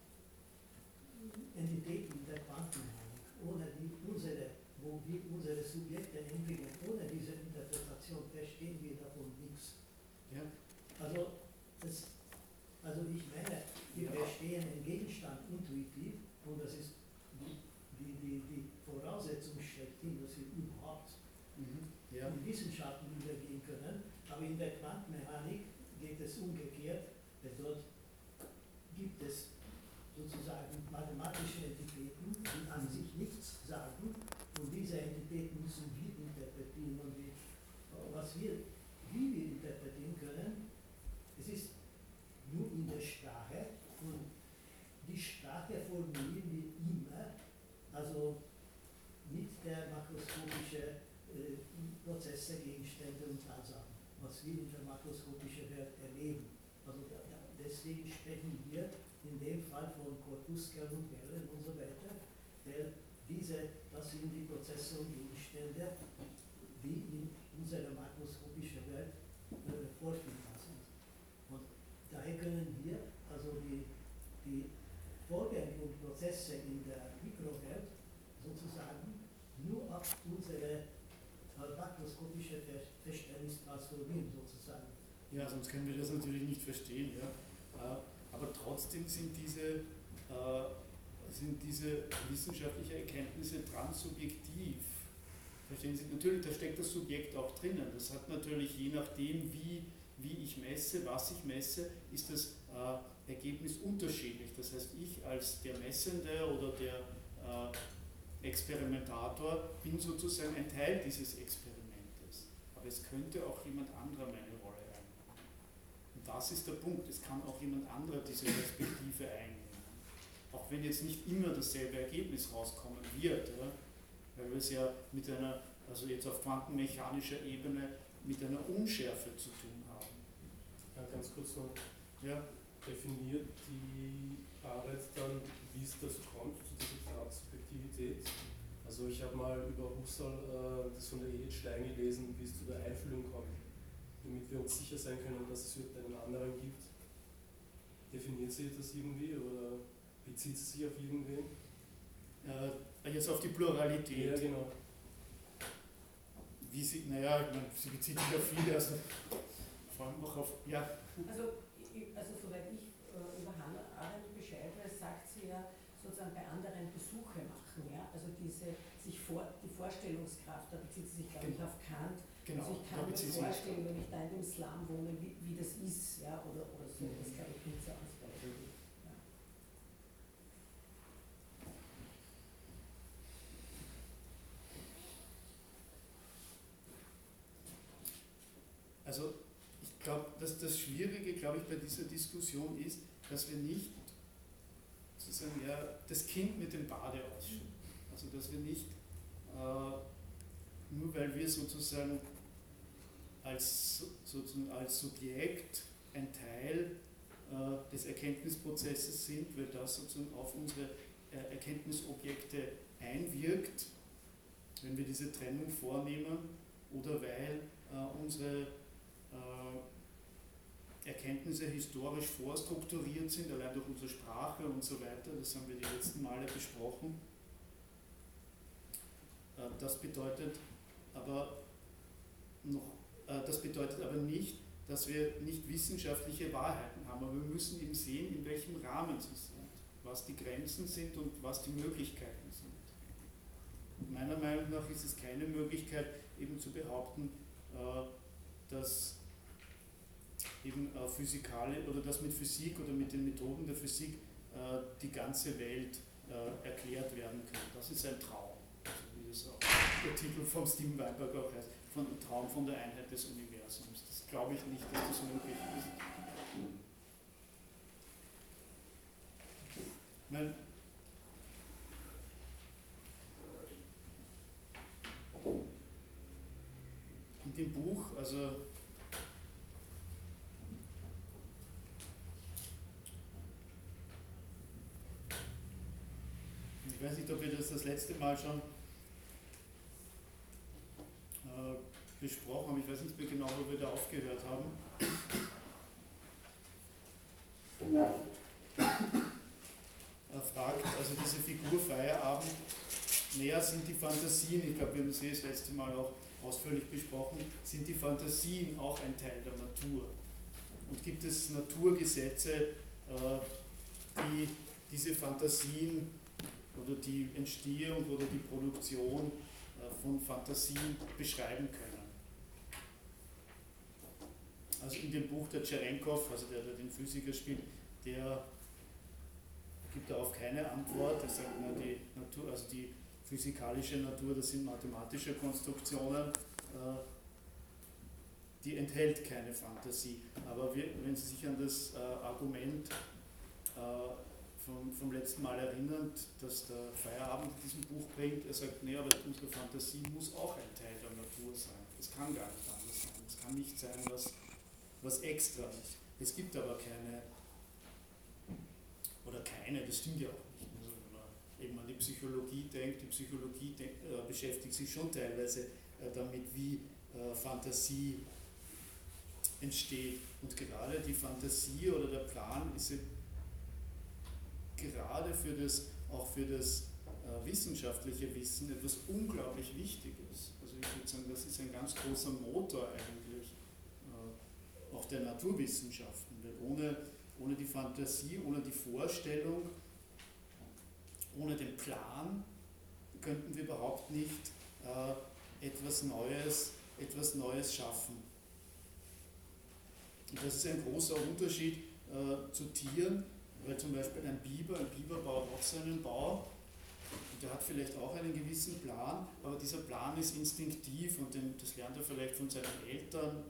Entitäten der Quantenmechanik, ohne die unsere, wo wir unsere Subjekte entwickeln, ohne diese Interpretation verstehen wir davon nichts. Ja? Also, das, also ich meine, wir verstehen einen Gegenstand intuitiv und das ist die, die, die, die Voraussetzung schlechthin, dass wir überhaupt mhm. ja. in Wissenschaften übergehen können. Aber in der Quantenmechanik geht es umgekehrt, denn dort gibt es sozusagen mathematische Entitäten, die an sich nichts sagen und diese Entitäten physikalische äh, Prozesse, Gegenstände und Tatsachen, was wir in der makroskopischen Welt erleben. Also da, da, deswegen sprechen wir in dem Fall Korpuskeln und Wellen und so weiter, der diese, das sind die Prozesse und Gegenstände, die in unserer makroskopischen Welt äh, vorfindbar sind. Und daher können wir also die, die Vorgänge und Prozesse in der Mikrowelt sozusagen nur auf unsere makroskopische Verständnis transformieren sozusagen. Ja, sonst können wir das natürlich nicht verstehen. Ja. Äh, aber trotzdem sind diese, äh, sind diese wissenschaftlichen Erkenntnisse transsubjektiv. Verstehen Sie? Natürlich, da steckt das Subjekt auch drinnen. Das hat natürlich je nachdem, wie, wie ich messe, was ich messe, ist das äh, Ergebnis unterschiedlich. Das heißt, ich als der Messende oder der äh, Experimentator bin sozusagen ein Teil dieses Experimentes. Aber es könnte auch jemand anderer meine Rolle einnehmen. Und das ist der Punkt. Es kann auch jemand anderer diese Perspektive einnehmen. Auch wenn jetzt nicht immer dasselbe Ergebnis rauskommen wird. Ja? Weil wir es ja mit einer, also jetzt auf quantenmechanischer Ebene, mit einer Unschärfe zu tun haben. Ja, ganz kurz noch. Ja, definiert die Arbeit dann, wie es dazu kommt, zu dieser Transsubjektivität. Also ich habe mal über Husserl äh, das von der Edith Stein gelesen, wie es zu der Einfühlung kommt, damit wir uns sicher sein können, dass es überhaupt einen anderen gibt. Definiert sie das irgendwie oder bezieht sie sich auf irgendwen? äh, jetzt auf die Pluralität. Ja, genau. Wie sie, naja, ich sie bezieht sich auf viele, also vor allem auch auf, ja. Also, also soweit ich äh, über Hannah Arendt Bescheid weiß, sagt sie ja sozusagen bei anderen Besuche machen, ja, also diese sich vor, die Vorstellungskraft, da bezieht sie sich glaube ich Genau. auf Kant, Genau, also ich da kann mir vorstellen, wenn ich da in dem Slum wohne, wie, wie das ist, ja, oder, oder so, das glaube ich nicht so als Beispiel. Ja. Also ich glaube, dass das Schwierige, glaube ich, bei dieser Diskussion ist, dass wir nicht sozusagen ja, das Kind mit dem Bade ausschütten. Also dass wir nicht, äh, nur weil wir sozusagen als, sozusagen als Subjekt ein Teil äh, des Erkenntnisprozesses sind, weil das sozusagen auf unsere äh, Erkenntnisobjekte einwirkt, wenn wir diese Trennung vornehmen, oder weil äh, unsere äh, Erkenntnisse historisch vorstrukturiert sind, allein durch unsere Sprache und so weiter. Das haben wir die letzten Male besprochen. Äh, Das bedeutet aber noch, äh, das bedeutet aber nicht, dass wir nicht wissenschaftliche Wahrheiten haben, aber wir müssen eben sehen, in welchem Rahmen sie sind, was die Grenzen sind und was die Möglichkeiten sind. Meiner Meinung nach ist es keine Möglichkeit, eben zu behaupten, äh, dass eben äh, physikale oder dass mit Physik oder mit den Methoden der Physik äh, die ganze Welt äh, erklärt werden kann. Das ist ein Traum, also wie das auch der Titel von Steven Weinberg auch heißt, von Traum von der Einheit des Universums. Das glaube ich nicht, dass das möglich ist. Meine, in dem Buch, also ich weiß nicht, ob wir das das letzte Mal schon äh, besprochen haben, ich weiß nicht mehr genau, wo wir da aufgehört haben. Er fragt, also diese Figur Feierabend, näher sind die Fantasien, ich glaube, wir haben eh das letzte Mal auch ausführlich besprochen, sind die Fantasien auch ein Teil der Natur? Und gibt es Naturgesetze, äh, die diese Fantasien oder die Entstehung oder die Produktion äh, von Fantasien beschreiben können? Also in dem Buch der Tscherenkov, also der, der den Physiker spielt, der gibt darauf keine Antwort. Er sagt, na, die Natur, also die physikalische Natur, das sind mathematische Konstruktionen, äh, die enthält keine Fantasie. Aber wenn Sie sich an das äh, Argument vom, vom letzten Mal erinnernd, dass der Feierabend diesem Buch bringt. Er sagt, nee, aber unsere Fantasie muss auch ein Teil der Natur sein. Es kann gar nicht anders sein. Es kann nicht sein, was, was extra ist. Es gibt aber keine, oder keine, das stimmt ja auch nicht. Also wenn man eben an die Psychologie denkt, die Psychologie denk, äh, beschäftigt sich schon teilweise äh, damit, wie äh, Fantasie entsteht. Und gerade die Fantasie oder der Plan ist gerade für das, auch für das äh, wissenschaftliche Wissen etwas unglaublich Wichtiges. Also ich würde sagen, das ist ein ganz großer Motor eigentlich äh, auch der Naturwissenschaften, weil ohne, ohne die Fantasie, ohne die Vorstellung, ohne den Plan könnten wir überhaupt nicht äh, etwas Neues, etwas Neues schaffen. Und das ist ein großer Unterschied äh, zu Tieren, weil zum Beispiel ein Biber, ein Biber baut auch seinen Bau. Und der hat vielleicht auch einen gewissen Plan, aber dieser Plan ist instinktiv und das lernt er vielleicht von seinen Eltern.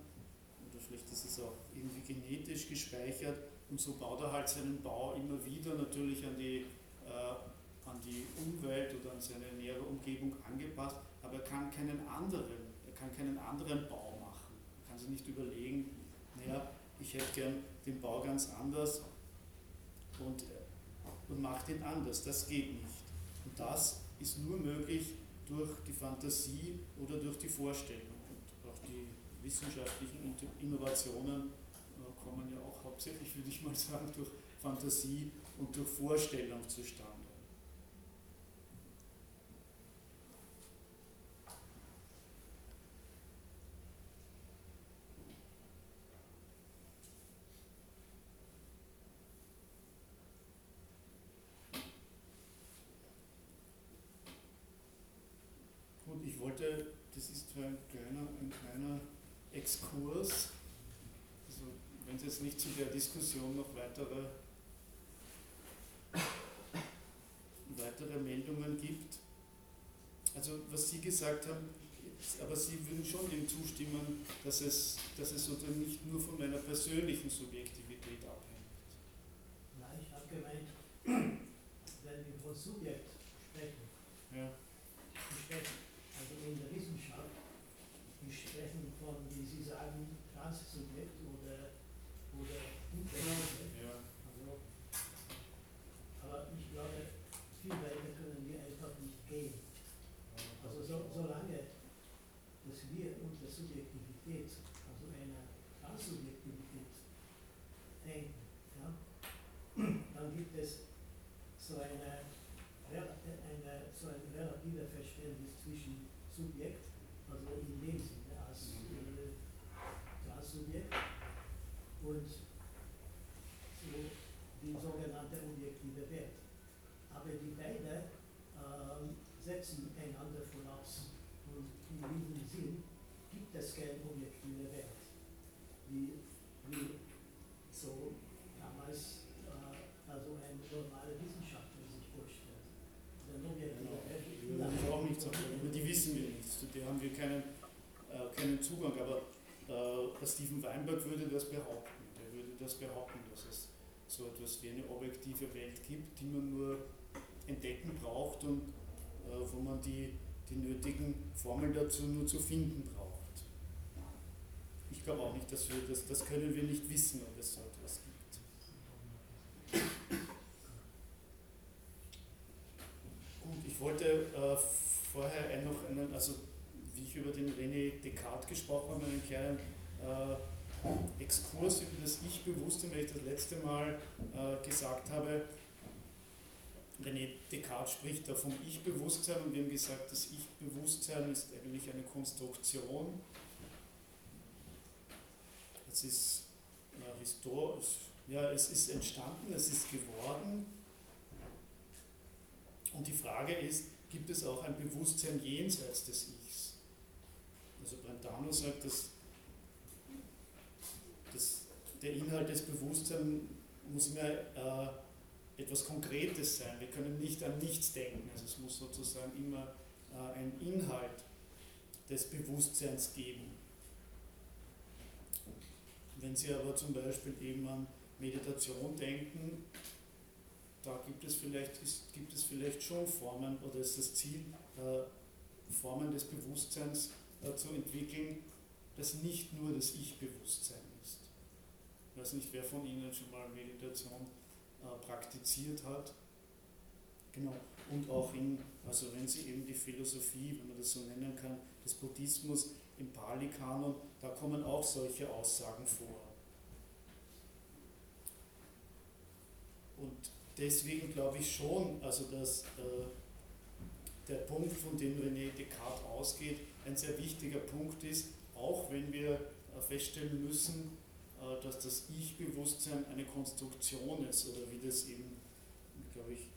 Oder vielleicht ist es auch irgendwie genetisch gespeichert. Und so baut er halt seinen Bau immer wieder natürlich an die, äh, an die Umwelt oder an seine nähere Umgebung angepasst, aber er kann keinen anderen, er kann keinen anderen Bau machen. Er kann sich nicht überlegen, naja, ich hätte gern den Bau ganz anders und, und macht ihn anders. Das geht nicht. Und das ist nur möglich durch die Fantasie oder durch die Vorstellung. Und auch die wissenschaftlichen Innovationen äh, kommen ja auch hauptsächlich, würde ich mal *laughs* sagen, durch Fantasie und durch Vorstellung zustande. wollte, das ist zwar ein kleiner, ein kleiner Exkurs, also wenn es jetzt nicht zu der Diskussion noch weitere, weitere Meldungen gibt. Also was Sie gesagt haben, aber Sie würden schon dem zustimmen, dass es, dass es sozusagen nicht nur von meiner persönlichen Subjektivität abhängt. Nein, ich habe gemeint, *clears throat* wenn wir von Subjekt sprechen, ja. sprechen in der Wissenschaft, die sprechen von, wie Sie sagen, Transsubjekt oder, oder Intersubjekt. Ja. Also, aber ich glaube, viel weiter können wir einfach nicht gehen. Also so, solange dass wir unsere Subjektivität, also eine Transsubjektivität denken, ja, dann gibt es so eine, eine, so ein relatives Verständnis zwischen Subjekt, also in dem Sinne als äh, Transsubjekt und so die sogenannte objektive Wert. Aber die beiden äh, setzen einander voraus. Und in diesem Sinn gibt es keinen objektiven Wert, wie, wie so damals äh, also ein normaler Wissenschaftler sich vorstellt. Der objektive genau. Wert ist auch nicht so. Die wissen wir zu der haben wir keinen, äh, keinen Zugang. Aber äh, Steven Weinberg würde das behaupten. Der würde das behaupten, dass es so etwas wie eine objektive Welt gibt, die man nur entdecken braucht und äh, wo man die, die nötigen Formeln dazu nur zu finden braucht. Ich glaube auch nicht, dass wir das, das können wir nicht wissen, ob es so etwas gibt. Gut, ich wollte äh, vorher noch einen, also ich über den René Descartes gesprochen habe, einen kleinen äh, Exkurs über das Ich-Bewusstsein, weil ich das letzte Mal äh, gesagt habe, René Descartes spricht da vom Ich-Bewusstsein und wir haben gesagt, das Ich-Bewusstsein ist eigentlich eine Konstruktion. Es ist äh, historisch, ja, es ist entstanden, es ist geworden. Und die Frage ist, gibt es auch ein Bewusstsein jenseits des Ich? Also Brentano sagt, dass der Inhalt des Bewusstseins muss immer äh, etwas Konkretes sein. Wir können nicht an nichts denken. Also es muss sozusagen immer äh, einen Inhalt des Bewusstseins geben. Wenn Sie aber zum Beispiel eben an Meditation denken, da gibt es vielleicht, ist, gibt es vielleicht schon Formen oder ist das Ziel, äh, Formen des Bewusstseins äh, zu entwickeln, das nicht nur das Ich-Bewusstsein. Ich weiß nicht, wer von Ihnen schon mal Meditation äh, praktiziert hat. Genau. Und auch in, also wenn Sie eben die Philosophie, wenn man das so nennen kann, des Buddhismus im Pali-Kanon, da kommen auch solche Aussagen vor. Und deswegen glaube ich schon, also dass äh, der Punkt, von dem René Descartes ausgeht, ein sehr wichtiger Punkt ist, auch wenn wir äh, feststellen müssen, dass das Ich-Bewusstsein eine Konstruktion ist oder wie das eben, glaube ich,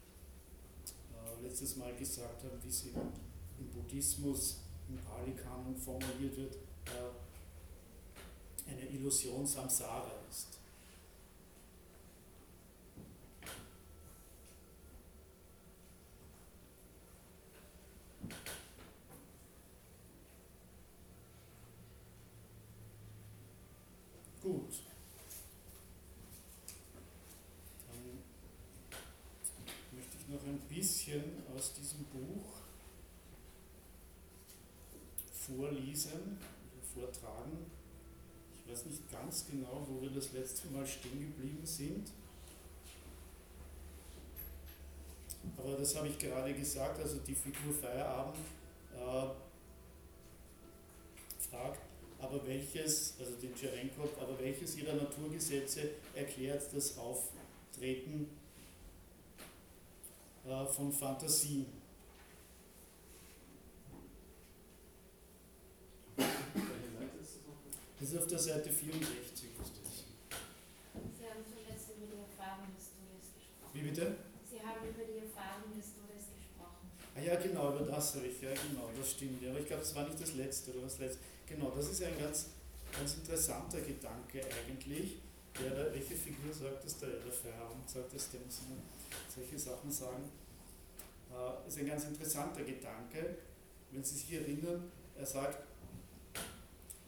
äh, letztes Mal gesagt haben, wie es eben im Buddhismus, im Pali-Kanon formuliert wird, eine Illusion Samsara ist. Gut. Dann möchte ich noch ein bisschen aus diesem Buch vorlesen vortragen. Ich weiß nicht ganz genau, wo wir das letzte Mal stehen geblieben sind. Aber das habe ich gerade gesagt, also die Figur Feierabend äh, fragt, aber welches, also den Cherenkov, aber welches ihrer Naturgesetze erklärt das Auftreten äh, von Fantasie? Das ist auf der Seite 64. Ist das. Sie haben zuletzt über die Erfahrung des Todes gesprochen. Wie bitte? Sie haben über die Erfahrung des Todes gesprochen. Ah ja, genau, über das habe ich, ja genau, das stimmt. Ja, aber ich glaube, das war nicht das letzte oder das letzte. Genau, das ist ein ganz, ganz interessanter Gedanke eigentlich. Der, welche Figur sagt das? Der, der Feierabend sagt das, der muss immer solche Sachen sagen. Äh, ist ein ganz interessanter Gedanke. Wenn Sie sich erinnern, er sagt,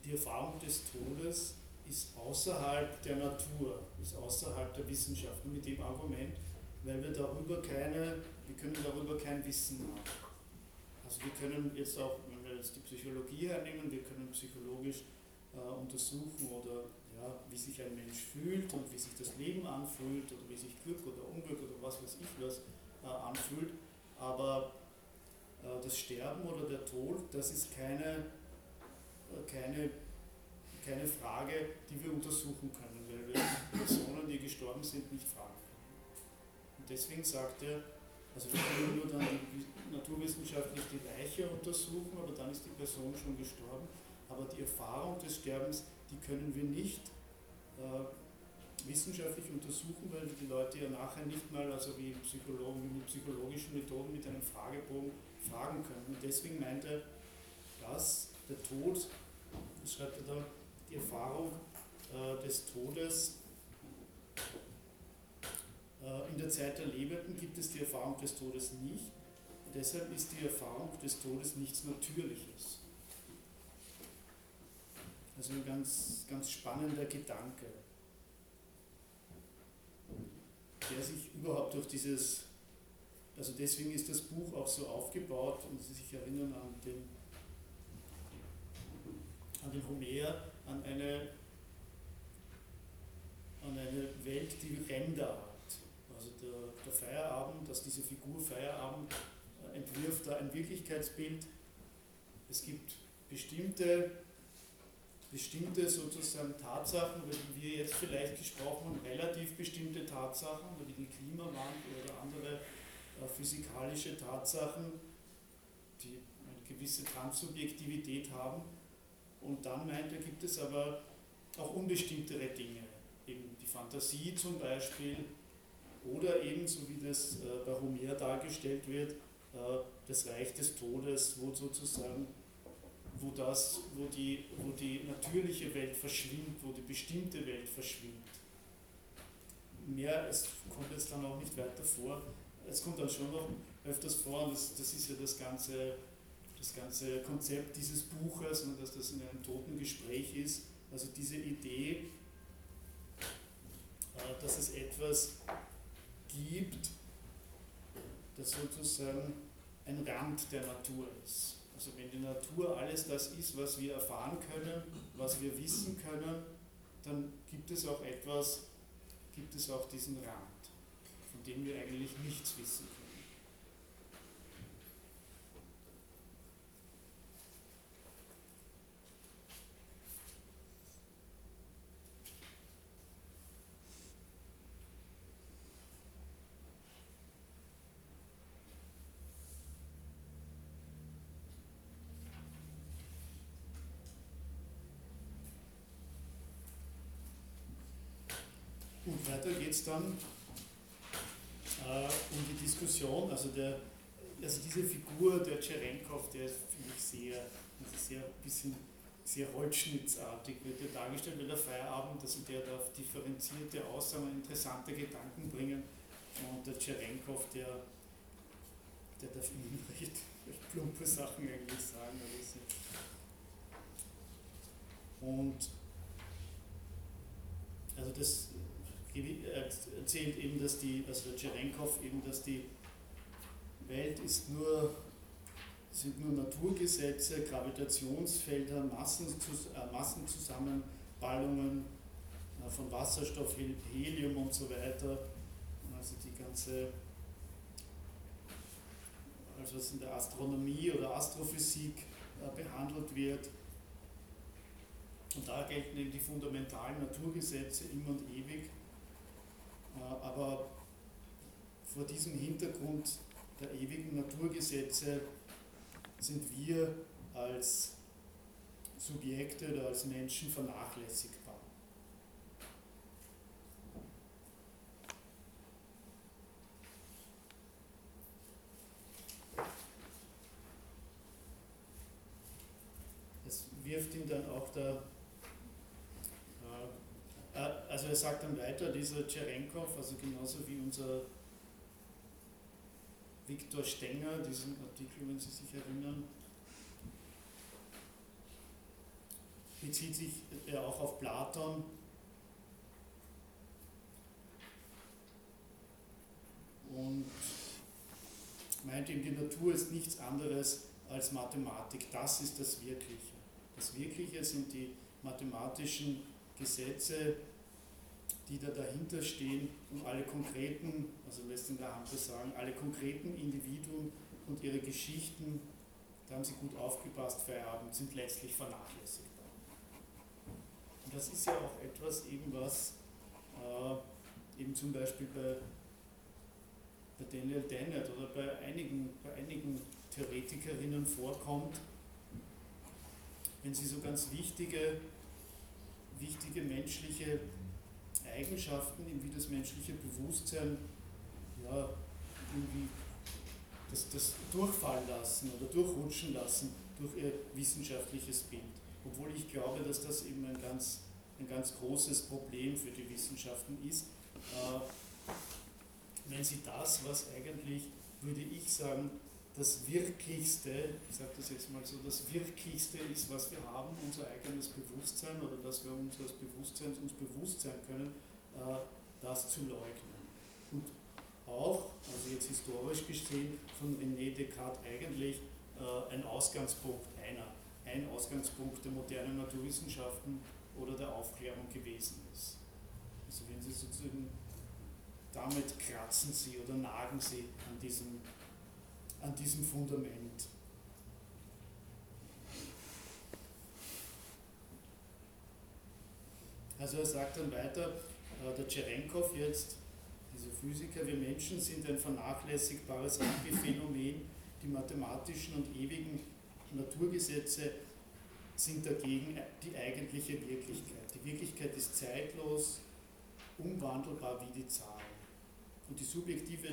die Erfahrung des Todes ist außerhalb der Natur, ist außerhalb der Wissenschaft. Mit dem Argument, weil wir darüber keine, wir können darüber kein Wissen haben. Also wir können jetzt auch jetzt die Psychologie hernehmen, wir können psychologisch äh, untersuchen oder ja, wie sich ein Mensch fühlt und wie sich das Leben anfühlt oder wie sich Glück oder Unglück oder was weiß ich was äh, anfühlt. Aber äh, das Sterben oder der Tod, das ist keine, äh, keine, keine Frage, die wir untersuchen können, weil wir Personen, die gestorben sind, nicht fragen können. Und deswegen sagt er, also wir können nur dann naturwissenschaftlich die Leiche untersuchen, aber dann ist die Person schon gestorben. Aber die Erfahrung des Sterbens, die können wir nicht äh, wissenschaftlich untersuchen, weil die Leute ja nachher nicht mal, also wie Psychologen, mit psychologischen Methoden mit einem Fragebogen fragen können. Und deswegen meint er, dass der Tod, das schreibt er da, die Erfahrung äh, des Todes äh, in der Zeit der Lebenden gibt es die Erfahrung des Todes nicht. Deshalb ist die Erfahrung des Todes nichts Natürliches. Also ein ganz, ganz spannender Gedanke, der sich überhaupt durch dieses, also deswegen ist das Buch auch so aufgebaut, und Sie sich erinnern an den, an den Homer, an eine, an eine Welt, die Ränder hat der, der Feierabend, dass diese Figur Feierabend äh, entwirft da ein Wirklichkeitsbild. Es gibt bestimmte, bestimmte sozusagen Tatsachen, über die wir jetzt vielleicht gesprochen haben, relativ bestimmte Tatsachen, wie den Klimawandel oder andere äh, physikalische Tatsachen, die eine gewisse Transsubjektivität haben. Und dann meint er, gibt es aber auch unbestimmtere Dinge, eben die Fantasie zum Beispiel, oder ebenso wie das äh, bei Homer dargestellt wird, äh, das Reich des Todes, wo sozusagen wo, das, wo, die, wo die natürliche Welt verschwindet, wo die bestimmte Welt verschwindet. Mehr, es kommt jetzt dann auch nicht weiter vor. Es kommt dann schon noch öfters vor, und das, das ist ja das ganze, das ganze Konzept dieses Buches, und dass das in einem toten Gespräch ist. Also diese Idee, äh, dass es etwas gibt, das sozusagen ein Rand der Natur ist. Also wenn die Natur alles das ist, was wir erfahren können, was wir wissen können, dann gibt es auch etwas, gibt es auch diesen Rand, von dem wir eigentlich nichts wissen können. Und weiter geht es dann äh, um die Diskussion, also, der, also diese Figur der Tscherenkov, der finde ich, sehr, also sehr bisschen sehr holzschnittsartig wird er dargestellt, weil der Feierabend, also der darf differenzierte Aussagen, interessante Gedanken bringen und der Tscherenkov, der, der darf immer recht, recht plumpe Sachen eigentlich sagen. Und also das erzählt eben, dass die, also der Tscherenkov eben, dass die Welt ist nur, sind nur Naturgesetze, Gravitationsfelder, Massenzus äh, Massenzusammenballungen äh, von Wasserstoff, Helium und so weiter. Also die ganze, also was in der Astronomie oder Astrophysik äh, behandelt wird. Und da gelten eben die fundamentalen Naturgesetze immer und ewig. Äh, aber vor diesem Hintergrund der ewigen Naturgesetze sind wir als Subjekte oder als Menschen vernachlässigbar. Es wirft ihm dann auch der also er sagt dann weiter, dieser Tscherenkov, also genauso wie unser Viktor Stenger, diesen Artikel, wenn Sie sich erinnern, bezieht sich er auch auf Platon. Und meint ihm, die Natur ist nichts anderes als Mathematik. Das ist das Wirkliche. Das Wirkliche sind die mathematischen Gesetze, die da dahinter stehen und alle konkreten, also lässt in der Hand sagen, alle konkreten Individuen und ihre Geschichten, da haben sie gut aufgepasst, Feierabend, sind letztlich vernachlässigbar. Und das ist ja auch etwas eben, was äh, eben zum Beispiel bei, bei Daniel Dennett oder bei einigen, bei einigen Theoretikerinnen vorkommt, wenn sie so ganz wichtige, wichtige menschliche Eigenschaften, wie das menschliche Bewusstsein ja, irgendwie das, das durchfallen lassen oder durchrutschen lassen durch ihr wissenschaftliches Bild. Obwohl ich glaube, dass das eben ein ganz, ein ganz großes Problem für die Wissenschaften ist. Äh, wenn sie das, was eigentlich, würde ich sagen, das Wirklichste, ich sage das jetzt mal so, das Wirklichste ist, was wir haben, unser eigenes Bewusstsein oder dass wir unseres Bewusstseins uns bewusst sein können, äh, das zu leugnen. Und auch, also jetzt historisch gesehen, von René Descartes eigentlich äh, ein Ausgangspunkt einer, ein Ausgangspunkt der modernen Naturwissenschaften oder der Aufklärung gewesen ist. Also wenn Sie sozusagen damit kratzen Sie oder nagen Sie an diesem an diesem Fundament. Also er sagt dann weiter, äh, der Tscherenkov jetzt, dieser Physiker, wir Menschen sind ein vernachlässigbares Antiphänomen, die mathematischen und ewigen Naturgesetze sind dagegen die eigentliche Wirklichkeit. Die Wirklichkeit ist zeitlos, umwandelbar wie die Zahlen. Und die subjektive